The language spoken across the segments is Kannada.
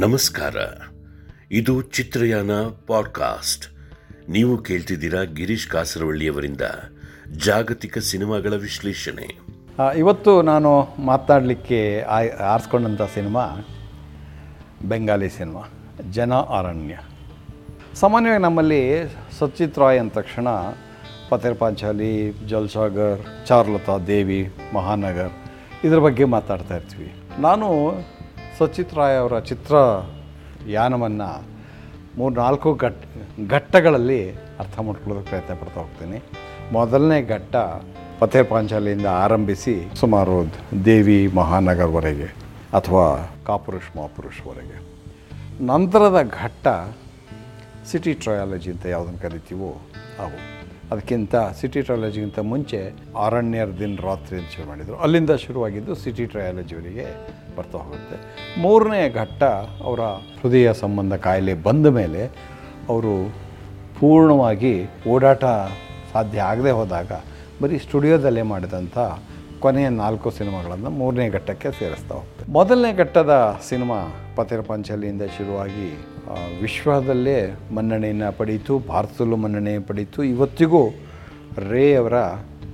ನಮಸ್ಕಾರ. ಇದು ಚಿತ್ರಯಾನ ಪಾಡ್ಕಾಸ್ಟ್. ನೀವು ಕೇಳ್ತಿದ್ದೀರಾ ಗಿರೀಶ್ ಕಾಸರವಳ್ಳಿಯವರಿಂದ ಜಾಗತಿಕ ಸಿನಿಮಾಗಳ ವಿಶ್ಲೇಷಣೆ. ಇವತ್ತು ನಾನು ಮಾತನಾಡಲಿಕ್ಕೆ ಆರಿಸ್ಕೊಂಡಂಥ ಸಿನಿಮಾ ಬೆಂಗಾಲಿ ಸಿನಿಮಾ, ಜನ ಅರಣ್ಯ. ಸಾಮಾನ್ಯವಾಗಿ ನಮ್ಮಲ್ಲಿ ಸಚಿತ್ ರಾಯ್ ಅಂದ ತಕ್ಷಣ ಪತೇರ್ ಪಾಂಚಾಲಿ ಜಲ್ಸಾಗರ್ ಚಾರ್ಲತಾ ದೇವಿ, ಮಹಾನಗರ್ ಇದ್ರ ಬಗ್ಗೆ ಮಾತಾಡ್ತಾ ಇರ್ತೀವಿ. ನಾನು ಸಚಿತ್ ರಾಯ್ ಅವರ ಚಿತ್ರ ಯಾನವನ್ನು ಮೂರು ನಾಲ್ಕು ಘಟ್, ಘಟ್ಟಗಳಲ್ಲಿ ಅರ್ಥ ಮಾಡ್ಕೊಳ್ಳೋದಕ್ಕೆ ಪ್ರಯತ್ನ ಪಡ್ತಾ ಹೋಗ್ತೀನಿ. ಮೊದಲನೇ ಘಟ್ಟ ಪತೇರ್ ಪಾಂಚಾಲಿಯಿಂದ ಆರಂಭಿಸಿ ಸುಮಾರು ದೇವಿ ಮಹಾನಗರವರೆಗೆ ಅಥವಾ ಕಾಪುರುಷ್ ಮಹಾಪುರುಷ್ವರೆಗೆ ನಂತರದ ಘಟ್ಟ ಸಿಟಿ ಟ್ರಯಾಲಜಿ ಅಂತ ಯಾವುದನ್ನು ಕರಿತೀವೋ ಅವು. ಅದಕ್ಕಿಂತ ಸಿಟಿ ಟ್ರಯಾಲಜಿಗಿಂತ ಮುಂಚೆ ಅರಣ್ಯರ ದಿನ ರಾತ್ರಿ ಅಂತ ಶುರು ಮಾಡಿದರು. ಅಲ್ಲಿಂದ ಶುರುವಾಗಿದ್ದು ಸಿಟಿ ಟ್ರಯಾಲಜಿಯವರಿಗೆ ಬರ್ತಾ ಹೋಗುತ್ತೆ. ಮೂರನೇ ಘಟ್ಟ ಅವರ ಹೃದಯ ಸಂಬಂಧ ಕಾಯಿಲೆ ಬಂದ ಮೇಲೆ ಅವರು ಪೂರ್ಣವಾಗಿ ಓಡಾಟ ಸಾಧ್ಯ ಆಗದೆ ಹೋದಾಗ ಬರೀ ಸ್ಟುಡಿಯೋದಲ್ಲೇ ಮಾಡಿದಂಥ ಕೊನೆಯ ನಾಲ್ಕು ಸಿನಿಮಾಗಳನ್ನು ಮೂರನೇ ಘಟ್ಟಕ್ಕೆ ಸೇರಿಸ್ತಾ ಹೋಗ್ತದೆ ಮೊದಲನೇ ಘಟ್ಟದ ಸಿನಿಮಾ ಪತಿರ ಪಂಚಲಿಯಿಂದ ಶುರುವಾಗಿ ವಿಶ್ವದಲ್ಲೇ ಮನ್ನಣೆಯನ್ನು ಪಡೆಯಿತು ಭಾರತದಲ್ಲೂ ಮನ್ನಣೆ ಪಡೀತು. ಇವತ್ತಿಗೂ ರೇ ಅವರ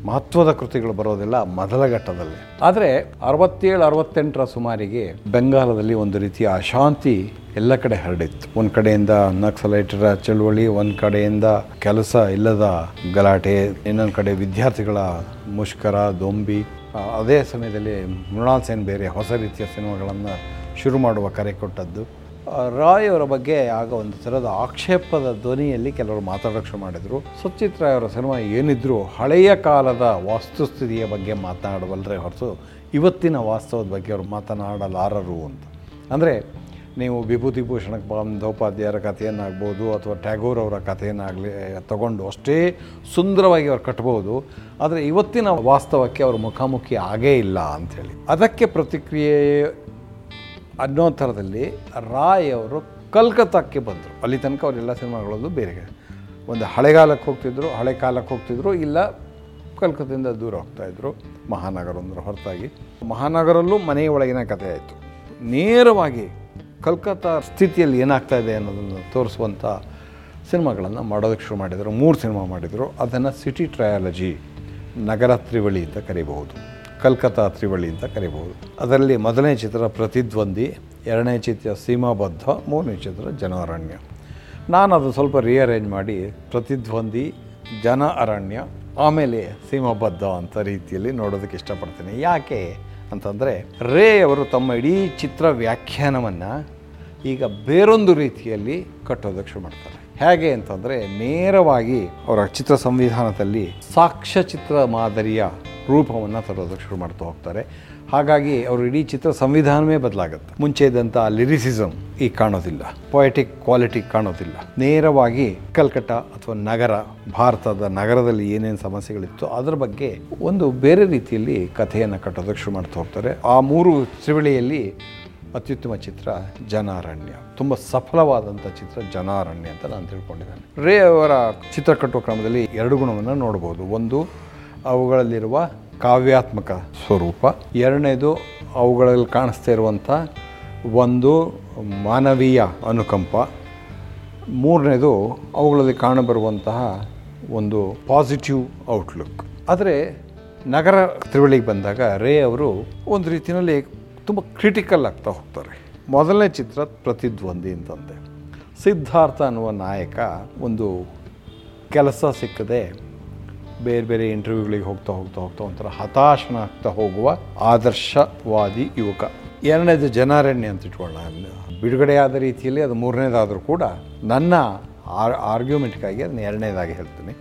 ಮಹತ್ವದ ಕೃತಿಗಳು ಬರೋದಿಲ್ಲ, ಮೊದಲ ಘಟ್ಟದಲ್ಲಿ. ಆದರೆ ಅರವತ್ತೇಳು, ಅರವತ್ತೆಂಟರ ಸುಮಾರಿಗೆ ಬೆಂಗಾಲದಲ್ಲಿ ಒಂದು ರೀತಿಯ ಅಶಾಂತಿ ಎಲ್ಲ ಕಡೆ ಹರಡಿತ್ತು. ಒಂದು ಕಡೆಯಿಂದ ನಕ್ಸಲೈಟರ ಚಳುವಳಿ, ಒಂದು ಕಡೆಯಿಂದ ಕೆಲಸ ಇಲ್ಲದ ಗಲಾಟೆ, ಇನ್ನೊಂದು ಕಡೆ ವಿದ್ಯಾರ್ಥಿಗಳ ಮುಷ್ಕರ, ದೊಂಬಿ. ಅದೇ ಸಮಯದಲ್ಲಿ ಮೃಣಾಲ್ ಸೇನ್ ಬೇರೆ ಹೊಸ ರೀತಿಯ ಸಿನಿಮಾಗಳನ್ನು ಶುರು ಮಾಡುವ ಕರೆ ಕೊಟ್ಟದ್ದು. ರಾಯ್ ಅವರ ಬಗ್ಗೆ ಆಗ ಒಂದು ಥರದ ಆಕ್ಷೇಪದ ಧ್ವನಿಯಲ್ಲಿ ಕೆಲವರು ಮಾತಾಡೋಕ್ಕೆ ಶುರು ಮಾಡಿದರು ಅವರ ಸಿನಿಮಾ ಏನಿದ್ರು ಹಳೆಯ ಕಾಲದ ವಾಸ್ತುಸ್ಥಿತಿಯ ಬಗ್ಗೆ ಮಾತನಾಡಬಲ್ಲರೆ ಹೊರತು ಇವತ್ತಿನ ವಾಸ್ತವದ ಬಗ್ಗೆ ಅವರು ಮಾತನಾಡಲಾರರು ಅಂತ. ಅಂದರೆ ನೀವು ವಿಭೂತಿ ಭೂಷಣ ಬಂದೋಪಾಧ್ಯಾಯರ ಕಥೆಯನ್ನಾಗ್ಬೋದು ಅಥವಾ ಟ್ಯಾಗೋರ್ ಅವರ ಕಥೆಯನ್ನಾಗಲಿ ತಗೊಂಡು ಅಷ್ಟೇ ಸುಂದರವಾಗಿ ಅವ್ರು ಕಟ್ಬೋದು. ಆದರೆ ಇವತ್ತಿನ ವಾಸ್ತವಕ್ಕೆ ಅವರು ಮುಖಾಮುಖಿ ಆಗೇ ಇಲ್ಲ ಅಂಥೇಳಿ ಅದಕ್ಕೆ ಪ್ರತಿಕ್ರಿಯೆ ಅನ್ನೋ ಥರದಲ್ಲಿ ರಾಯ್ ಅವರು ಕಲ್ಕತ್ತಾಕ್ಕೆ ಬಂದರು. ಅಲ್ಲಿ ತನಕ ಅವರೆಲ್ಲ ಸಿನಿಮಾಗಳಲ್ಲೂ ಬೇರೆ ಒಂದು ಹಳೆಗಾಲಕ್ಕೆ ಹೋಗ್ತಿದ್ರು, ಹಳೆ ಕಾಲಕ್ಕೆ ಹೋಗ್ತಿದ್ರು, ಇಲ್ಲ ಕಲ್ಕತ್ತಿಂದ ದೂರ ಹೋಗ್ತಾಯಿದ್ರು ಮಹಾನಗರ ಅಂದ್ರೆ ಹೊರತಾಗಿ. ಮಹಾನಗರಲ್ಲೂ ಮನೆಯೊಳಗಿನ ಕಥೆ ಆಯಿತು. ನೇರವಾಗಿ ಕಲ್ಕತ್ತಾ ಸ್ಥಿತಿಯಲ್ಲಿ ಏನಾಗ್ತಾ ಇದೆ ಅನ್ನೋದನ್ನು ತೋರಿಸುವಂಥ ಸಿನಿಮಾಗಳನ್ನು ಮಾಡೋದಕ್ಕೆ ಶುರು ಮಾಡಿದರು. ಮೂರು ಸಿನಿಮಾ ಮಾಡಿದರು. ಅದನ್ನು ಸಿಟಿ ಟ್ರಯಾಲಜಿ ನಗರ ತ್ರಿವಳಿ ಅಂತ ಕರಿಬಹುದು. ಕಲ್ಕತ್ತಾ ತ್ರಿವಳಿ ಅಂತ ಕರಿಬಹುದು ಅದರಲ್ಲಿ ಮೊದಲನೇ ಚಿತ್ರ ಪ್ರತಿದ್ವಂದಿ ಎರಡನೇ ಚಿತ್ರ ಸೀಮಾಬದ್ಧ, ಮೂರನೇ ಚಿತ್ರ ಜನ ಅರಣ್ಯ ನಾನು ಅದು ಸ್ವಲ್ಪ ರಿಅರೇಂಜ್ ಮಾಡಿ ಪ್ರತಿದ್ವಂದಿ ಜನ ಅರಣ್ಯ ಆಮೇಲೆ ಸೀಮಾಬದ್ಧ ಅಂತ ರೀತಿಯಲ್ಲಿ ನೋಡೋದಕ್ಕೆ ಇಷ್ಟಪಡ್ತೀನಿ. ಯಾಕೆ ಅಂತಂದರೆ ರೇ ಅವರು ತಮ್ಮ ಇಡೀ ಚಿತ್ರ ವ್ಯಾಖ್ಯಾನವನ್ನು ಈಗ ಬೇರೊಂದು ರೀತಿಯಲ್ಲಿ ಕಟ್ಟೋದಕ್ಕೆ ಶುರು ಮಾಡ್ತಾರೆ. ಹೇಗೆ ಅಂತಂದರೆ ನೇರವಾಗಿ ಅವರ ಚಿತ್ರ ಸಂವಿಧಾನದಲ್ಲಿ ಸಾಕ್ಷ್ಯಚಿತ್ರ ಮಾದರಿಯ ರೂಪವನ್ನು ತರೋದಕ್ಕೆ ಶುರು ಮಾಡ್ತಾ ಹೋಗ್ತಾರೆ. ಹಾಗಾಗಿ ಅವರು ಇಡೀ ಚಿತ್ರ ಸಂವಿಧಾನವೇ ಬದಲಾಗುತ್ತೆ. ಮುಂಚೆ ಇದ್ದಂಥ ಲಿರಿಸಿಸಮ್ ಈಗ ಕಾಣೋದಿಲ್ಲ. ಪೊಯೆಟಿಕ್ ಕ್ವಾಲಿಟಿ ಕಾಣೋದಿಲ್ಲ. ನೇರವಾಗಿ ಕಲ್ಕಟ್ಟ ಅಥವಾ ನಗರ, ಭಾರತದ ನಗರದಲ್ಲಿ ಏನೇನು ಸಮಸ್ಯೆಗಳಿತ್ತು ಅದರ ಬಗ್ಗೆ ಒಂದು ಬೇರೆ ರೀತಿಯಲ್ಲಿ ಕಥೆಯನ್ನು ಕಟ್ಟೋದಕ್ಕೆ ಶುರು ಮಾಡ್ತಾ ಹೋಗ್ತಾರೆ. ಆ ಮೂರು ತ್ರಿವಳಿಯಲ್ಲಿ ಅತ್ಯುತ್ತಮ ಚಿತ್ರ ಜನಾರಣ್ಯ. ತುಂಬ ಸಫಲವಾದಂಥ ಚಿತ್ರ ಜನಾರಣ್ಯ ಅಂತ ನಾನು ತಿಳ್ಕೊಂಡಿದ್ದೇನೆ. ರೇ ಅವರ ಚಿತ್ರ ಕಟ್ಟುವ ಕ್ರಮದಲ್ಲಿ ಎರಡು ಗುಣವನ್ನು ನೋಡ್ಬೋದು. ಒಂದು ಅವುಗಳಲ್ಲಿರುವ ಕಾವ್ಯಾತ್ಮಕ ಸ್ವರೂಪ. ಎರಡನೇದು ಅವುಗಳಲ್ಲಿ ಕಾಣಿಸ್ತಾ ಇರುವಂಥ ಒಂದು ಮಾನವೀಯ ಅನುಕಂಪ. ಮೂರನೇದು ಅವುಗಳಲ್ಲಿ ಕಾಣಬರುವಂತಹ ಒಂದು ಪಾಸಿಟಿವ್ ಔಟ್ಲುಕ್ ಆದರೆ ನಗರ ತ್ರಿವಳಿಗೆ ಬಂದಾಗ ರೇ ಅವರು ಒಂದು ರೀತಿಯಲ್ಲಿ ತುಂಬ ಕ್ರಿಟಿಕಲ್ ಆಗ್ತಾ ಹೋಗ್ತಾರೆ. ಮೊದಲನೇ ಚಿತ್ರ ಪ್ರತಿದ್ವಂದಿ ಅಂತಂದೆ ಸಿದ್ಧಾರ್ಥ ಅನ್ನುವ ನಾಯಕ ಒಂದು ಕೆಲಸ ಸಿಕ್ಕದೆ ಬೇರೆ ಬೇರೆ ಇಂಟರ್ವ್ಯೂಗಳಿಗೆ ಹೋಗ್ತಾ ಹೋಗ್ತಾ ಹೋಗ್ತಾ ಒಂಥರ ಹತಾಶನಾಗ್ತಾ ಹೋಗುವ ಆದರ್ಶವಾದಿ ಯುವಕ. ಎರಡನೇದು ಜನಾರಣ್ಯ ಅಂತ ಇಟ್ಕೊಳ್ಳೋಣ. ಬಿಡುಗಡೆಯಾದ ರೀತಿಯಲ್ಲಿ ಅದು ಮೂರನೇದಾದರೂ ಕೂಡ ನನ್ನ ಆರ್ ಆರ್ಗ್ಯುಮೆಂಟ್ಗಾಗಿ ಅದನ್ನ ಎರಡನೇದಾಗಿ ಹೇಳ್ತೀನಿ.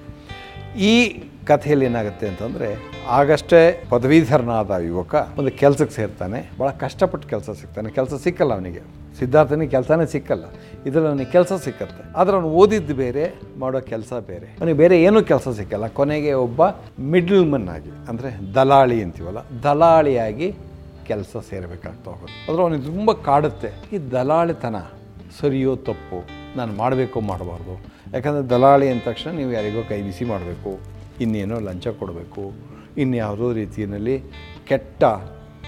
ಈ ಕಥೆಯಲ್ಲಿ ಏನಾಗುತ್ತೆ ಅಂತಂದರೆ, ಆಗಷ್ಟೇ ಪದವೀಧರನಾದ ಯುವಕ ಒಂದು ಕೆಲಸಕ್ಕೆ ಸೇರ್ತಾನೆ. ಭಾಳ ಕಷ್ಟಪಟ್ಟು ಕೆಲಸ ಸಿಗ್ತಾನೆ. ಕೆಲಸ ಸಿಕ್ಕಲ್ಲ ಅವನಿಗೆ. ಸಿದ್ಧಾರ್ಥನಿಗೆ ಕೆಲಸನೇ ಸಿಕ್ಕಲ್ಲ. ಇದರಲ್ಲಿ ಅವನಿಗೆ ಕೆಲಸ ಸಿಕ್ಕತ್ತೆ. ಆದರೆ ಅವನು ಓದಿದ್ದು ಬೇರೆ, ಮಾಡೋ ಕೆಲಸ ಬೇರೆ. ಅವನಿಗೆ ಬೇರೆ ಏನೂ ಕೆಲಸ ಸಿಕ್ಕಲ್ಲ. ಕೊನೆಗೆ ಒಬ್ಬ ಮಿಡ್ಲ್ ಮನ್ ಆಗಿ, ಅಂದರೆ ದಲಾಳಿ ಅಂತೀವಲ್ಲ, ದಲಾಳಿಯಾಗಿ ಕೆಲಸ ಸೇರಬೇಕಾಗ್ತಾ ಹೋಗುತ್ತೆ ಆದರೆ ಅವನಿಗೆ ತುಂಬ ಕಾಡುತ್ತೆ. ಈ ದಲಾಳಿತನ ಸರಿಯೋ ತಪ್ಪು, ನಾನು ಮಾಡಬೇಕು ಮಾಡಬಾರ್ದು. ಯಾಕಂದರೆ ದಲಾಳಿ ಅಂದ ತಕ್ಷಣ ನೀವು ಯಾರಿಗೋ ಕೈ ಬಿಸಿ ಮಾಡಬೇಕು, ಇನ್ನೇನೋ ಲಂಚ ಕೊಡಬೇಕು, ಇನ್ಯಾವುದೋ ರೀತಿಯಲ್ಲಿ ಕೆಟ್ಟ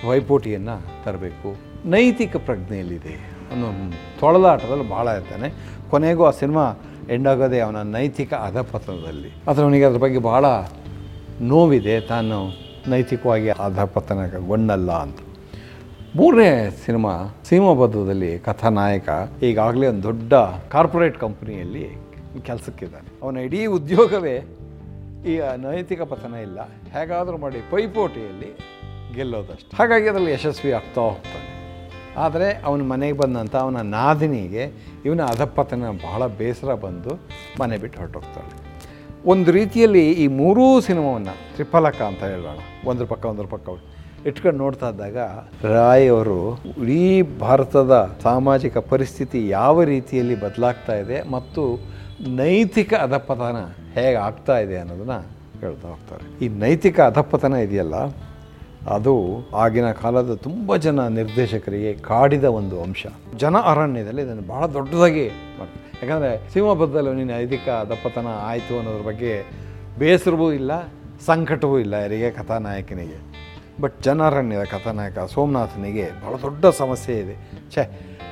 ವೈಪೋಟಿಯನ್ನು ತರಬೇಕು. ನೈತಿಕ ಪ್ರಜ್ಞೆಯಲ್ಲಿದೆ. ಅವನು ತೊಳೆದಾಟದಲ್ಲಿ ಭಾಳ ಇರ್ತಾನೆ. ಕೊನೆಗೂ ಆ ಸಿನಿಮಾ ಎಂಡಾಗೋದೇ ಅವನ ನೈತಿಕ ಅಧಪತನದಲ್ಲಿ. ಆದರೆ ಅವನಿಗೆ ಅದ್ರ ಬಗ್ಗೆ ಭಾಳ ನೋವಿದೆ, ತಾನು ನೈತಿಕವಾಗಿ ಅಧಪತನಗೊಂಡಲ್ಲ ಅಂತ. ಮೂರನೇ ಸಿನಿಮಾ ಸೀಮಾಬದ್ಧದಲ್ಲಿ ಕಥಾನಾಯಕ, ಈಗಾಗಲೇ ಒಂದು ದೊಡ್ಡ ಕಾರ್ಪೊರೇಟ್ ಕಂಪ್ನಿಯಲ್ಲಿ ಕೆಲಸಕ್ಕಿದ್ದಾನೆ. ಅವನ ಇಡೀ ಉದ್ಯೋಗವೇ ಈ ನೈತಿಕ ಪತನ ಇಲ್ಲ. ಹೇಗಾದರೂ ಮಾಡಿ ಪೈಪೋಟಿಯಲ್ಲಿ ಗೆಲ್ಲೋದಷ್ಟು. ಹಾಗಾಗಿ ಅದರಲ್ಲಿ ಯಶಸ್ವಿ ಆಗ್ತಾ ಆದರೆ ಅವನ ಮನೆಗೆ ಬಂದಂಥ ಅವನ ನಾದಿನಿಗೆ ಇವನ ಅಧಪತನ ಬಹಳ ಬೇಸರ ಬಂದು ಮನೆ ಬಿಟ್ಟು ಹೊರಟೋಗ್ತಾಳೆ. ಒಂದು ರೀತಿಯಲ್ಲಿ ಈ ಮೂರೂ ಸಿನಿಮಾವನ್ನು ತ್ರಿಫಲಕ ಅಂತ ಹೇಳೋಣ. ಒಂದ್ರ ಪಕ್ಕ ಒಂದ್ರ ಪಕ್ಕ ಇಟ್ಕೊಂಡು ನೋಡ್ತಾ ಇದ್ದಾಗ ರಾಯ್ ಅವರು ಇಡೀ ಭಾರತದ ಸಾಮಾಜಿಕ ಪರಿಸ್ಥಿತಿ ಯಾವ ರೀತಿಯಲ್ಲಿ ಬದಲಾಗ್ತಾ ಇದೆ ಮತ್ತು ನೈತಿಕ ಅಧಪತನ ಹೇಗೆ ಆಗ್ತಾ ಇದೆ ಅನ್ನೋದನ್ನು ಹೇಳ್ತಾ ಹೋಗ್ತಾರೆ. ಈ ನೈತಿಕ ಅಧಪತನ ಇದೆಯಲ್ಲ ಅದು ಆಗಿನ ಕಾಲದ ತುಂಬ ಜನ ನಿರ್ದೇಶಕರಿಗೆ ಕಾಡಿದ ಒಂದು ಅಂಶ. ಜನ ಅರಣ್ಯದಲ್ಲಿ ಇದನ್ನು ಬಹಳ ದೊಡ್ಡದಾಗಿ ಮಾಡ್ತಾರೆ ಯಾಕಂದರೆ ಸಿಂಹಪದ್ದಲ್ಲಿ ನೀನು ಐದಿಕ ದಪ್ಪತನ ಆಯಿತು ಅನ್ನೋದ್ರ ಬಗ್ಗೆ ಬೇಸರವೂ ಇಲ್ಲ, ಸಂಕಟವೂ ಇಲ್ಲ ಯಾರಿಗೆ, ಕಥಾನಾಯಕನಿಗೆ. ಬಟ್ ಜನಾರಣ್ಯದ ಕಥಾನಾಯಕ ಸೋಮನಾಥನಿಗೆ ಭಾಳ ದೊಡ್ಡ ಸಮಸ್ಯೆ ಇದೆ. ಛೇ,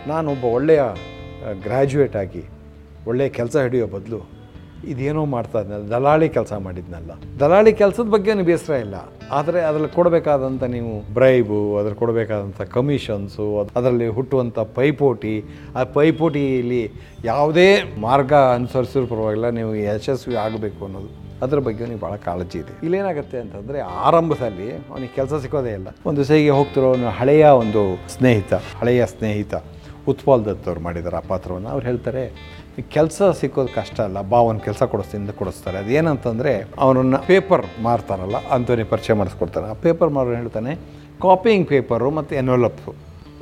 ನಾನೊಬ್ಬ ಒಳ್ಳೆಯ ಗ್ರ್ಯಾಜುಯೇಟ್ ಆಗಿ ಒಳ್ಳೆಯ ಕೆಲಸ ಹಿಡಿಯೋ ಬದಲು ಇದೇನೋ ಮಾಡ್ತಾ ಇದ್ನಲ್ಲ, ದಲಾಳಿ ಕೆಲಸ ಮಾಡಿದ್ನಲ್ಲ. ದಲಾಳಿ ಕೆಲಸದ ಬಗ್ಗೆ ನೀವು ಬೇಸರ ಇಲ್ಲ. ಆದರೆ ಅದರಲ್ಲಿ ಕೊಡಬೇಕಾದಂಥ ನೀವು ಬ್ರೈಬು, ಅದ್ರಲ್ಲಿ ಕೊಡಬೇಕಾದಂಥ ಕಮಿಷನ್ಸು ಅದರಲ್ಲಿ ಹುಟ್ಟುವಂಥ ಪೈಪೋಟಿ, ಆ ಪೈಪೋಟಿಯಲ್ಲಿ ಯಾವುದೇ ಮಾರ್ಗ ಅನುಸರಿಸಿರೋ ಪರವಾಗಿಲ್ಲ, ನೀವು ಯಶಸ್ವಿ ಆಗಬೇಕು ಅನ್ನೋದು. ಅದ್ರ ಬಗ್ಗೆ ನೀವು ಭಾಳ ಕಾಳಜಿ ಇದೆ. ಇಲ್ಲೇನಾಗುತ್ತೆ ಅಂತಂದರೆ ಆರಂಭದಲ್ಲಿ ಅವನಿಗೆ ಕೆಲಸ ಸಿಗೋದೇ ಇಲ್ಲ. ಒಂದು ಸೈಗೆ ಹೋಗ್ತಿರೋ ಹಳೆಯ ಒಂದು ಸ್ನೇಹಿತ, ಹಳೆಯ ಸ್ನೇಹಿತ, ಉತ್ಪಾಲ್ ದತ್ತವ್ರು ಮಾಡಿದ್ದಾರೆ ಆ ಪಾತ್ರವನ್ನು. ಅವ್ರು ಹೇಳ್ತಾರೆ ಕೆಲಸ ಸಿಕ್ಕೋದು ಕಷ್ಟ ಅಲ್ಲ ಬಾ ಒಂದು ಕೆಲಸ ಕೊಡಿಸ್ತೀನಿ ಕೊಡಿಸ್ತಾರೆ. ಅದೇನಂತಂದರೆ, ಅವನನ್ನು ಪೇಪರ್ ಮಾರ್ತಾರಲ್ಲ ಅಂತವನಿಗೆ ಪರಿಚಯ ಮಾಡಿಸ್ಕೊಡ್ತಾನೆ. ಆ ಪೇಪರ್ ಮಾರೋನು ಹೇಳ್ತಾನೆ ಕಾಪಿಯಿಂಗ್ ಪೇಪರು ಮತ್ತು ಎನ್ವಲಪ್ಸು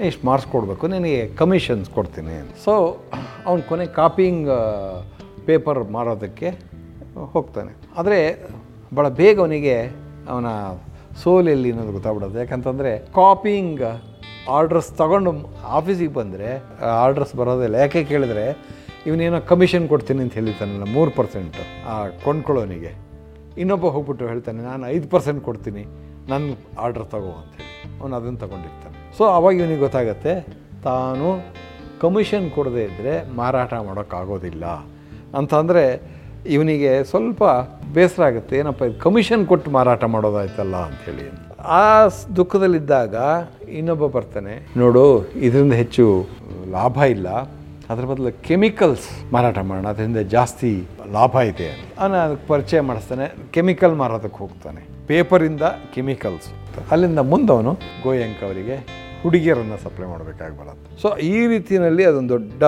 ಇಷ್ಟು ಮಾರ್ಕ್ಸ್ ಕೊಡಬೇಕು ನಿನಗೆ ಕಮಿಷನ್ಸ್ ಕೊಡ್ತೀನಿ ಸೊ ಅವ್ನು ಕೊನೆ ಕಾಪಿಯಿಂಗ್ ಪೇಪರ್ ಮಾರೋದಕ್ಕೆ ಹೋಗ್ತಾನೆ. ಆದರೆ ಭಾಳ ಬೇಗ ಅವನಿಗೆ ಅವನ ಸೋಲೆಲ್ಲಿ ಅನ್ನೋದು ಗೊತ್ತಾಗ್ಬಿಡೋದು. ಯಾಕಂತಂದರೆ ಕಾಪಿಯಿಂಗ್ ಆರ್ಡ್ರಸ್ ತಗೊಂಡು ಆಫೀಸಿಗೆ ಬಂದರೆ ಆರ್ಡ್ರಸ್ ಬರೋದಿಲ್ಲ. ಯಾಕೆ ಕೇಳಿದ್ರೆ ಇವನೇನೋ ಕಮಿಷನ್ ಕೊಡ್ತೀನಿ ಅಂತ ಹೇಳಿದ್ದಾನಲ್ಲ ಮೂರು ಪರ್ಸೆಂಟು ಆ ಕೊಂಡ್ಕೊಳ್ಳೋನಿಗೆ. ಇನ್ನೊಬ್ಬ ಹೋಗ್ಬಿಟ್ಟು ಹೇಳ್ತಾನೆ, ನಾನು ಐದು ಪರ್ಸೆಂಟ್ ಕೊಡ್ತೀನಿ, ನನ್ನ ಆರ್ಡ್ರ್ ತಗೋ ಅಂತೇಳಿ ಅವನು ಅದನ್ನು ತಗೊಂಡಿರ್ತಾನೆ. ಸೊ ಅವಾಗ ಇವನಿಗೆ ಗೊತ್ತಾಗತ್ತೆ, ತಾನು ಕಮಿಷನ್ ಕೊಡದೇ ಇದ್ದರೆ ಮಾರಾಟ ಮಾಡೋಕ್ಕಾಗೋದಿಲ್ಲ. ಅಂತಂದರೆ ಇವನಿಗೆ ಸ್ವಲ್ಪ ಬೇಸರ ಆಗುತ್ತೆ, ಏನಪ್ಪ ಇದು ಕಮಿಷನ್ ಕೊಟ್ಟು ಮಾರಾಟ ಮಾಡೋದಾಯ್ತಲ್ಲ ಅಂಥೇಳಿ ಆ ದುಃಖದಲ್ಲಿದ್ದಾಗ ಇನ್ನೊಬ್ಬ ಬರ್ತಾನೆ, ನೋಡು, ಇದರಿಂದ ಹೆಚ್ಚು ಲಾಭ ಇಲ್ಲ. ಅದ್ರ ಬದಲು ಕೆಮಿಕಲ್ಸ್ ಮಾರಾಟ ಮಾಡೋಣ. ಅದರಿಂದ ಜಾಸ್ತಿ ಲಾಭ ಇದೆ ಅವನು ಅದಕ್ಕೆ ಪರಿಚಯ ಮಾಡಿಸ್ತಾನೆ. ಕೆಮಿಕಲ್ ಮಾರೋದಕ್ಕೆ ಹೋಗ್ತಾನೆ. ಪೇಪರಿಂದ ಕೆಮಿಕಲ್ಸ್. ಅಲ್ಲಿಂದ ಮುಂದವನು ಗೋಯಂಕ್ ಅವರಿಗೆ ಹುಡುಗಿಯರನ್ನು ಸಪ್ಲೈ ಮಾಡಬೇಕಾಗಿ ಬರುತ್ತೆ. ಸೊ ಈ ರೀತಿಯಲ್ಲಿ ಅದೊಂದು ದೊಡ್ಡ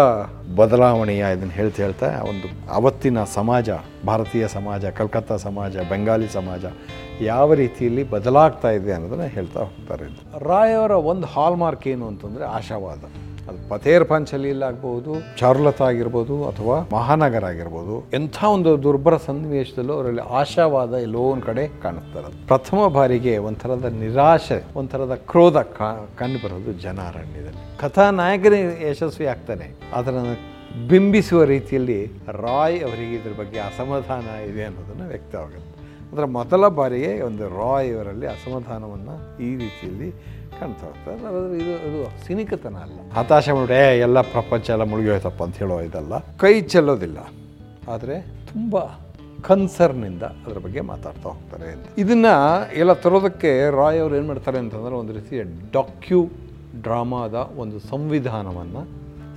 ಬದಲಾವಣೆಯ ಇದನ್ನು ಹೇಳ್ತಾ ಹೇಳ್ತಾ ಒಂದು ಅವತ್ತಿನ ಸಮಾಜ, ಭಾರತೀಯ ಸಮಾಜ, ಕಲ್ಕತ್ತಾ ಸಮಾಜ, ಬೆಂಗಾಲಿ ಸಮಾಜ ಯಾವ ರೀತಿಯಲ್ಲಿ ಬದಲಾಗ್ತಾ ಇದೆ ಅನ್ನೋದನ್ನು ಹೇಳ್ತಾ ಹೋಗ್ತಾರೆ ರಾಯವರ ಒಂದು ಹಾಲ್ಮಾರ್ಕ್ ಏನು ಅಂತಂದರೆ ಆಶಾವಾದ. ಅದು ಪಥೇರ್ ಪಾಂಚಲಿಯಲ್ಲಾಗ್ಬೋದು ಚಾರ್ಲತ ಆಗಿರ್ಬೋದು ಅಥವಾ ಮಹಾನಗರ ಆಗಿರ್ಬೋದು, ಎಂಥ ಒಂದು ದುರ್ಬರ ಸನ್ನಿವೇಶದಲ್ಲೂ ಅವರಲ್ಲಿ ಆಶಾವಾದ ಎಲ್ಲೋ ಒಂದು ಕಡೆ ಕಾಣಿಸ್ತಾರೆ ಪ್ರಥಮ ಬಾರಿಗೆ ಒಂಥರದ ನಿರಾಶೆ, ಒಂಥರದ ಕ್ರೋಧ ಕಂಡು ಬರೋದು ಜನಾರಣ್ಯದಲ್ಲಿ. ಕಥಾನಾಯಕನೇ ಯಶಸ್ವಿ ಆಗ್ತಾನೆ ಅದನ್ನು ಬಿಂಬಿಸುವ ರೀತಿಯಲ್ಲಿ ರಾಯ್ ಅವರಿಗೆ ಇದ್ರ ಬಗ್ಗೆ ಅಸಮಾಧಾನ ಇದೆ ಅನ್ನೋದನ್ನು ವ್ಯಕ್ತವಾಗುತ್ತೆ. ಅದರ ಮೊದಲ ಬಾರಿಗೆ ಒಂದು ರಾಯ್ ಅವರಲ್ಲಿ ಅಸಮಾಧಾನವನ್ನು ಈ ರೀತಿಯಲ್ಲಿ ಕಾಣ್ತಾ ಹೋಗ್ತಾರೆ ಇದು ಅದು ಸಿನಿಕತನ ಅಲ್ಲ. ಹತಾಶೆ ಮಾಡಿ "ಏ, ಎಲ್ಲ ಪ್ರಪಂಚ ಎಲ್ಲ ಮುಳುಗಿ ಹೋಯ್ತಪ್ಪ ಅಂತ ಹೇಳೋ ಇದಲ್ಲ. ಕೈ ಚೆಲ್ಲೋದಿಲ್ಲ. ಆದರೆ ತುಂಬ ಕನ್ಸರ್ನಿಂದ ಅದರ ಬಗ್ಗೆ ಮಾತಾಡ್ತಾ ಹೋಗ್ತಾರೆ ಅಂತ. ಇದನ್ನು ಎಲ್ಲ ತರೋದಕ್ಕೆ ರಾಯ್ ಅವರು ಏನು ಮಾಡ್ತಾರೆ ಅಂತಂದ್ರೆ ಒಂದು ರೀತಿಯ ಡಾಕ್ಯು ಡ್ರಾಮಾದ ಒಂದು ಸಂವಿಧಾನವನ್ನು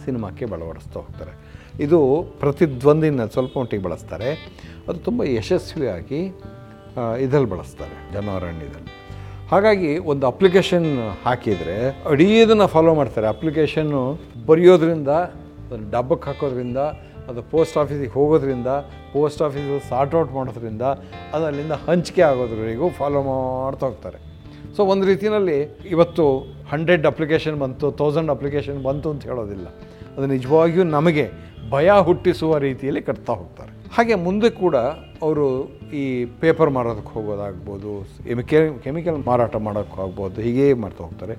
ಸಿನಿಮಾಕ್ಕೆ ಬಳವಡಿಸ್ತಾ ಹೋಗ್ತಾರೆ. ಇದು ಪ್ರತಿದ್ವಂದಿನ ಸ್ವಲ್ಪ ಮಟ್ಟಿಗೆ ಬಳಸ್ತಾರೆ. ಅದು ತುಂಬ ಯಶಸ್ವಿಯಾಗಿ ಇದರಲ್ಲಿ ಬಳಸ್ತಾರೆ ಜನಾರಣ್ಯದಲ್ಲಿ ಹಾಗಾಗಿ ಒಂದು ಅಪ್ಲಿಕೇಶನ್ ಹಾಕಿದರೆ ಅಡೀ ಇದನ್ನು ಫಾಲೋ ಮಾಡ್ತಾರೆ. ಅಪ್ಲಿಕೇಶನ್ನು ಬರೆಯೋದ್ರಿಂದ, ಅದನ್ನು ಡಬ್ಬಕ್ಕೆ ಹಾಕೋದ್ರಿಂದ, ಅದು ಪೋಸ್ಟ್ ಆಫೀಸಿಗೆ ಹೋಗೋದ್ರಿಂದ ಪೋಸ್ಟ್ ಆಫೀಸು ಸಾರ್ಟ್ ಔಟ್ ಮಾಡೋದ್ರಿಂದ, ಅದು ಹಂಚಿಕೆ ಆಗೋದ್ರವರೆಗೂ ಫಾಲೋ ಮಾಡ್ತಾ ಹೋಗ್ತಾರೆ. ಸೊ ಒಂದು ರೀತಿಯಲ್ಲಿ ಇವತ್ತು ಹಂಡ್ರೆಡ್ ಅಪ್ಲಿಕೇಶನ್ ಬಂತು ತೌಸಂಡ್ ಅಪ್ಲಿಕೇಶನ್ ಬಂತು ಅಂತ ಹೇಳೋದಿಲ್ಲ. ಅದು ನಿಜವಾಗಿಯೂ ನಮಗೆ ಭಯ ಹುಟ್ಟಿಸುವ ರೀತಿಯಲ್ಲಿ ಕಟ್ತಾ ಹೋಗ್ತಾರೆ. ಹಾಗೆ ಮುಂದೆ ಕೂಡ ಅವರು ಈ ಪೇಪರ್ ಮಾರೋದಕ್ಕೆ ಹೋಗೋದಾಗ್ಬೋದು ಕೆಮಿಕಲ್ ಮಾರಾಟ ಮಾಡೋಕ್ಕೆ ಹೀಗೆ ಮಾಡ್ತಾ ಹೋಗ್ತಾರೆ.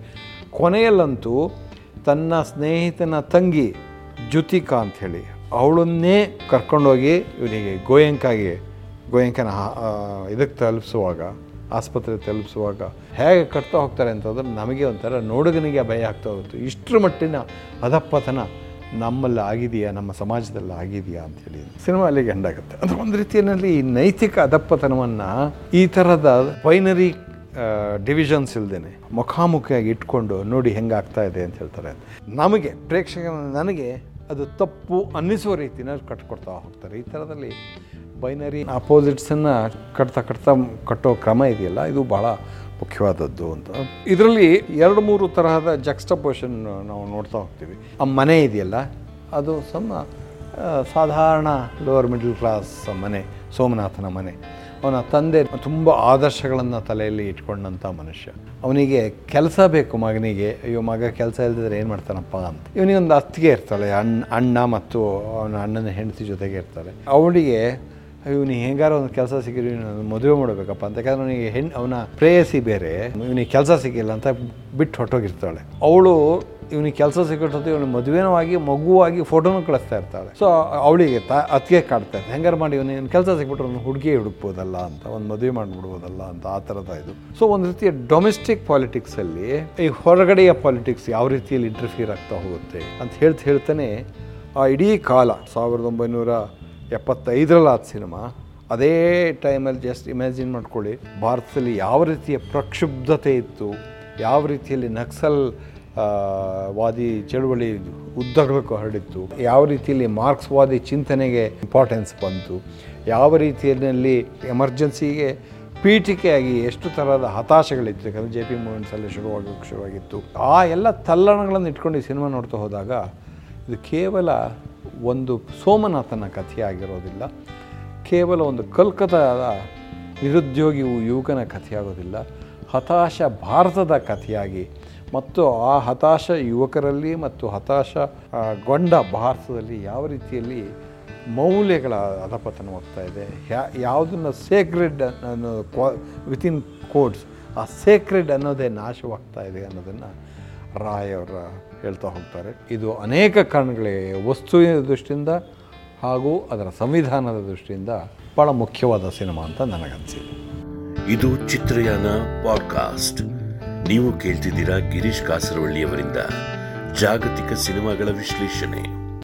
ಕೊನೆಯಲ್ಲಂತೂ ತನ್ನ ಸ್ನೇಹಿತನ ತಂಗಿ ಜ್ಯುತಿಕಾ ಅಂಥೇಳಿ ಅವಳನ್ನೇ ಕರ್ಕೊಂಡೋಗಿ ಇವನಿಗೆ ಗೋಯಂಕಾಗೆ, ಗೋಯಂಕನ ಇದಕ್ಕೆ ತಲುಪಿಸುವಾಗ, ಆಸ್ಪತ್ರೆ ತಲುಪಿಸುವಾಗ ಹೇಗೆ ಕಟ್ತಾ ಹೋಗ್ತಾರೆ ಅಂತಂದ್ರೆ ನಮಗೆ ಒಂಥರ ನೋಡುಗನಿಗೆ ಭಯ ಆಗ್ತಾ ಹೋಗುತ್ತೆ. ಇಷ್ಟರ ಮಟ್ಟಿನ ಅಧಪ್ಪತನ ನಮ್ಮಲ್ಲಿ ಆಗಿದೆಯಾ ನಮ್ಮ ಸಮಾಜದಲ್ಲಿ ಆಗಿದೆಯಾ ಅಂತೇಳಿ ಸಿನಿಮಾ ಅಲ್ಲಿಗೆ ಎಂಡಾಗುತ್ತೆ ಅಂದರೆ ಒಂದು ರೀತಿಯಲ್ಲಿ ಈ ನೈತಿಕ ಅದಪ್ಪತನವನ್ನು ಈ ಥರದ ಬೈನರಿ ಡಿವಿಷನ್ಸ್ ಇಲ್ದೇನೆ ಮುಖಾಮುಖಿಯಾಗಿ ಇಟ್ಕೊಂಡು ನೋಡಿ ಹೆಂಗಾಗ್ತಾ ಇದೆ ಅಂತ ಹೇಳ್ತಾರೆ. ನಮಗೆ ಪ್ರೇಕ್ಷಕ ನನಗೆ ಅದು ತಪ್ಪು ಅನ್ನಿಸುವ ರೀತಿಯಲ್ಲಿ ಕಟ್ಕೊಡ್ತಾ ಹೋಗ್ತಾರೆ. ಈ ಥರದಲ್ಲಿ ಬೈನರಿ ಅಪೋಸಿಟ್ಸನ್ನು ಕಟ್ತಾ ಕಟ್ತಾ ಕಟ್ಟೋ ಕ್ರಮ ಇದೆಯಲ್ಲ, ಇದು ಭಾಳ ಮುಖ್ಯವಾದದ್ದು ಅಂತ. ಇದರಲ್ಲಿ ಎರಡು ಮೂರು ತರಹದ ಜಕ್ಸ್ಟಪೋಷನ್ ನಾವು ನೋಡ್ತಾ ಹೋಗ್ತೀವಿ. ಆ ಮನೆ ಇದೆಯಲ್ಲ? ಅದು ಸಮ ಸಾಧಾರಣ ಲೋವರ್ ಮಿಡಲ್ ಕ್ಲಾಸ್ ಮನೆ ಸೋಮನಾಥನ ಮನೆ. ಅವನ ತಂದೆ ತುಂಬ ಆದರ್ಶಗಳನ್ನು ತಲೆಯಲ್ಲಿ ಇಟ್ಕೊಂಡಂಥ ಮನುಷ್ಯ. ಅವನಿಗೆ ಕೆಲಸ ಬೇಕು ಮಗನಿಗೆ. ಅಯ್ಯೋ ಮಗ ಕೆಲಸ ಇಲ್ಲದಿದ್ರೆ ಏನು ಮಾಡ್ತಾನಪ್ಪ ಅಂತ. ಇವನಿಗೊಂದು ಅತ್ತಿಗೆ ಇರ್ತಾಳೆ ಅಣ್ಣ ಅಣ್ಣ ಮತ್ತು ಅವನ ಅಣ್ಣನ ಹೆಂಡತಿ ಜೊತೆಗೆ ಇರ್ತಾರೆ ಅವಳಿಗೆ ಇವನಿಗೆ ಹೆಂಗಾರ ಒಂದು ಕೆಲಸ ಇವನು ಮದುವೆ ಮಾಡಬೇಕಪ್ಪ ಅಂತ. ಯಾಕಂದ್ರೆ ಅವನಿಗೆ ಹೆಣ್ಣು ಅವನ ಪ್ರೇಯಸಿ ಬೇರೆ. ಇವನಿಗೆ ಕೆಲಸ ಸಿಕ್ಕಿಲ್ಲ ಅಂತ ಬಿಟ್ಟು ಹೊಟ್ಟೋಗಿರ್ತಾಳೆ ಅವಳು ಇವನಿಗೆ ಕೆಲಸ ಸಿಕ್ಕಿಟ್ಟು ಇವನು ಮದುವೆನೂ ಆಗಿ ಮಗುವಾಗಿ ಫೋಟೋನು ಕಳಿಸ್ತಾ ಇರ್ತಾಳೆ. ಸೊ ಅವಳಿಗೆ ತ, ಅತ್ತಿಗೆ ಕಾಡ್ತಾ ಇರ್ತಾಳೆ ಹೆಂಗಾರು ಮಾಡಿ ಇವನು ಕೆಲಸ ಸಿಕ್ಬಿಟ್ರೆ ಅವ್ನು ಹುಡುಗಿ ಹುಡುಕ್ಬೋದಲ್ಲ ಅಂತ, ಒಂದು ಮದುವೆ ಮಾಡಿಬಿಡ್ಬೋದಲ್ಲ ಅಂತ ಆ ಥರದ ಇದು. ಸೊ ಒಂದು ರೀತಿಯ ಡೊಮೆಸ್ಟಿಕ್ ಪಾಲಿಟಿಕ್ಸಲ್ಲಿ ಈ ಹೊರಗಡೆಯ ಪಾಲಿಟಿಕ್ಸ್ ಯಾವ ರೀತಿಯಲ್ಲಿ ಇಂಟರ್ಫಿಯರ್ ಆಗ್ತಾ ಹೋಗುತ್ತೆ ಅಂತ ಹೇಳ್ತಾ ಹೇಳ್ತಾನೆ ಆ ಇಡೀ ಕಾಲ, ಸಾವಿರದ ಒಂಬೈನೂರ ಎಪ್ಪತ್ತೈದರಲ್ಲಿ ಆದ ಸಿನಿಮಾ. ಅದೇ ಟೈಮಲ್ಲಿ ಜಸ್ಟ್ ಇಮ್ಯಾಜಿನ್ ಮಾಡ್ಕೊಳ್ಳಿ, ಭಾರತದಲ್ಲಿ ಯಾವ ರೀತಿಯ ಪ್ರಕ್ಷುಬ್ಧತೆ ಇತ್ತು, ಯಾವ ರೀತಿಯಲ್ಲಿ ನಕ್ಸಲ್ ವಾದಿ ಚಳುವಳಿ ಉದ್ದಗಲಕ್ಕೂ ಹರಡಿತ್ತು, ಯಾವ ರೀತಿಯಲ್ಲಿ ಮಾರ್ಕ್ಸ್ವಾದಿ ಚಿಂತನೆಗೆ ಇಂಪಾರ್ಟೆನ್ಸ್ ಬಂತು, ಯಾವ ರೀತಿಯಲ್ಲಿ ಎಮರ್ಜೆನ್ಸಿಗೆ ಪೀಠಿಕೆಯಾಗಿ ಎಷ್ಟು ಥರದ ಹತಾಶೆಗಳಿತ್ತು, ಯಾಕಂದರೆ ಜೆ ಪಿ ಮೂವೆಂಟ್ಸಲ್ಲಿ ಶುರುವಾಗೋಕ್ಕೆ ಶುರುವಾಗಿತ್ತು. ಆ ಎಲ್ಲ ತಲ್ಲಣಗಳನ್ನು ಇಟ್ಕೊಂಡು ಈ ಸಿನಿಮಾ ನೋಡ್ತಾ ಹೋದಾಗ, ಇದು ಕೇವಲ ಒಂದು ಸೋಮನಾಥನ ಕಥೆಯಾಗಿರೋದಿಲ್ಲ. ಕೇವಲ ಒಂದು ಕಲ್ಕತ್ತಾದ ನಿರುದ್ಯೋಗಿ ಯುವಕನ ಕಥೆಯಾಗೋದಿಲ್ಲ. ಹತಾಶ ಭಾರತದ ಕಥೆಯಾಗಿ ಮತ್ತು ಆ ಹತಾಶ ಯುವಕರಲ್ಲಿ ಮತ್ತು ಹತಾಶ ಆ, ಗೊಂಡ ಭಾರತದಲ್ಲಿ ಯಾವ ರೀತಿಯಲ್ಲಿ ಮೌಲ್ಯಗಳ ಅಧಪತನವಾಗ್ತಾ ಇದೆ. ಯಾ ಯಾವುದನ್ನು ಸೇಕ್ರೆಡ್ ಅನ್ನೋ ಕ್ವಾ ವಿತಿನ್ ಕೋಡ್ಸ್ ಆ ಸೇಕ್ರೆಡ್ ಅನ್ನೋದೇ ನಾಶವಾಗ್ತಾ ಇದೆ ಅನ್ನೋದನ್ನು ರಾಯವರ ಹೇಳ್ತಾ ಹೋಗ್ತಾರೆ. ಇದು ಅನೇಕ ಕಾರಣಗಳಿಗೆ ವಸ್ತುವಿನ ದೃಷ್ಟಿಯಿಂದ ಹಾಗೂ ಅದರ ಸಂವಿಧಾನದ ದೃಷ್ಟಿಯಿಂದ ಭಾಳ ಮುಖ್ಯವಾದ ಸಿನಿಮಾ ಅಂತ ನನಗನ್ಸಿದೆ. ಇದು ಚಿತ್ರಯಾನ ಪಾಡ್ಕಾಸ್ಟ್. ನೀವು ಕೇಳ್ತಿದ್ದೀರಾ ಗಿರೀಶ್ ಕಾಸರವಳ್ಳಿಯವರಿಂದ ಜಾಗತಿಕ ಸಿನಿಮಾಗಳ ವಿಶ್ಲೇಷಣೆ.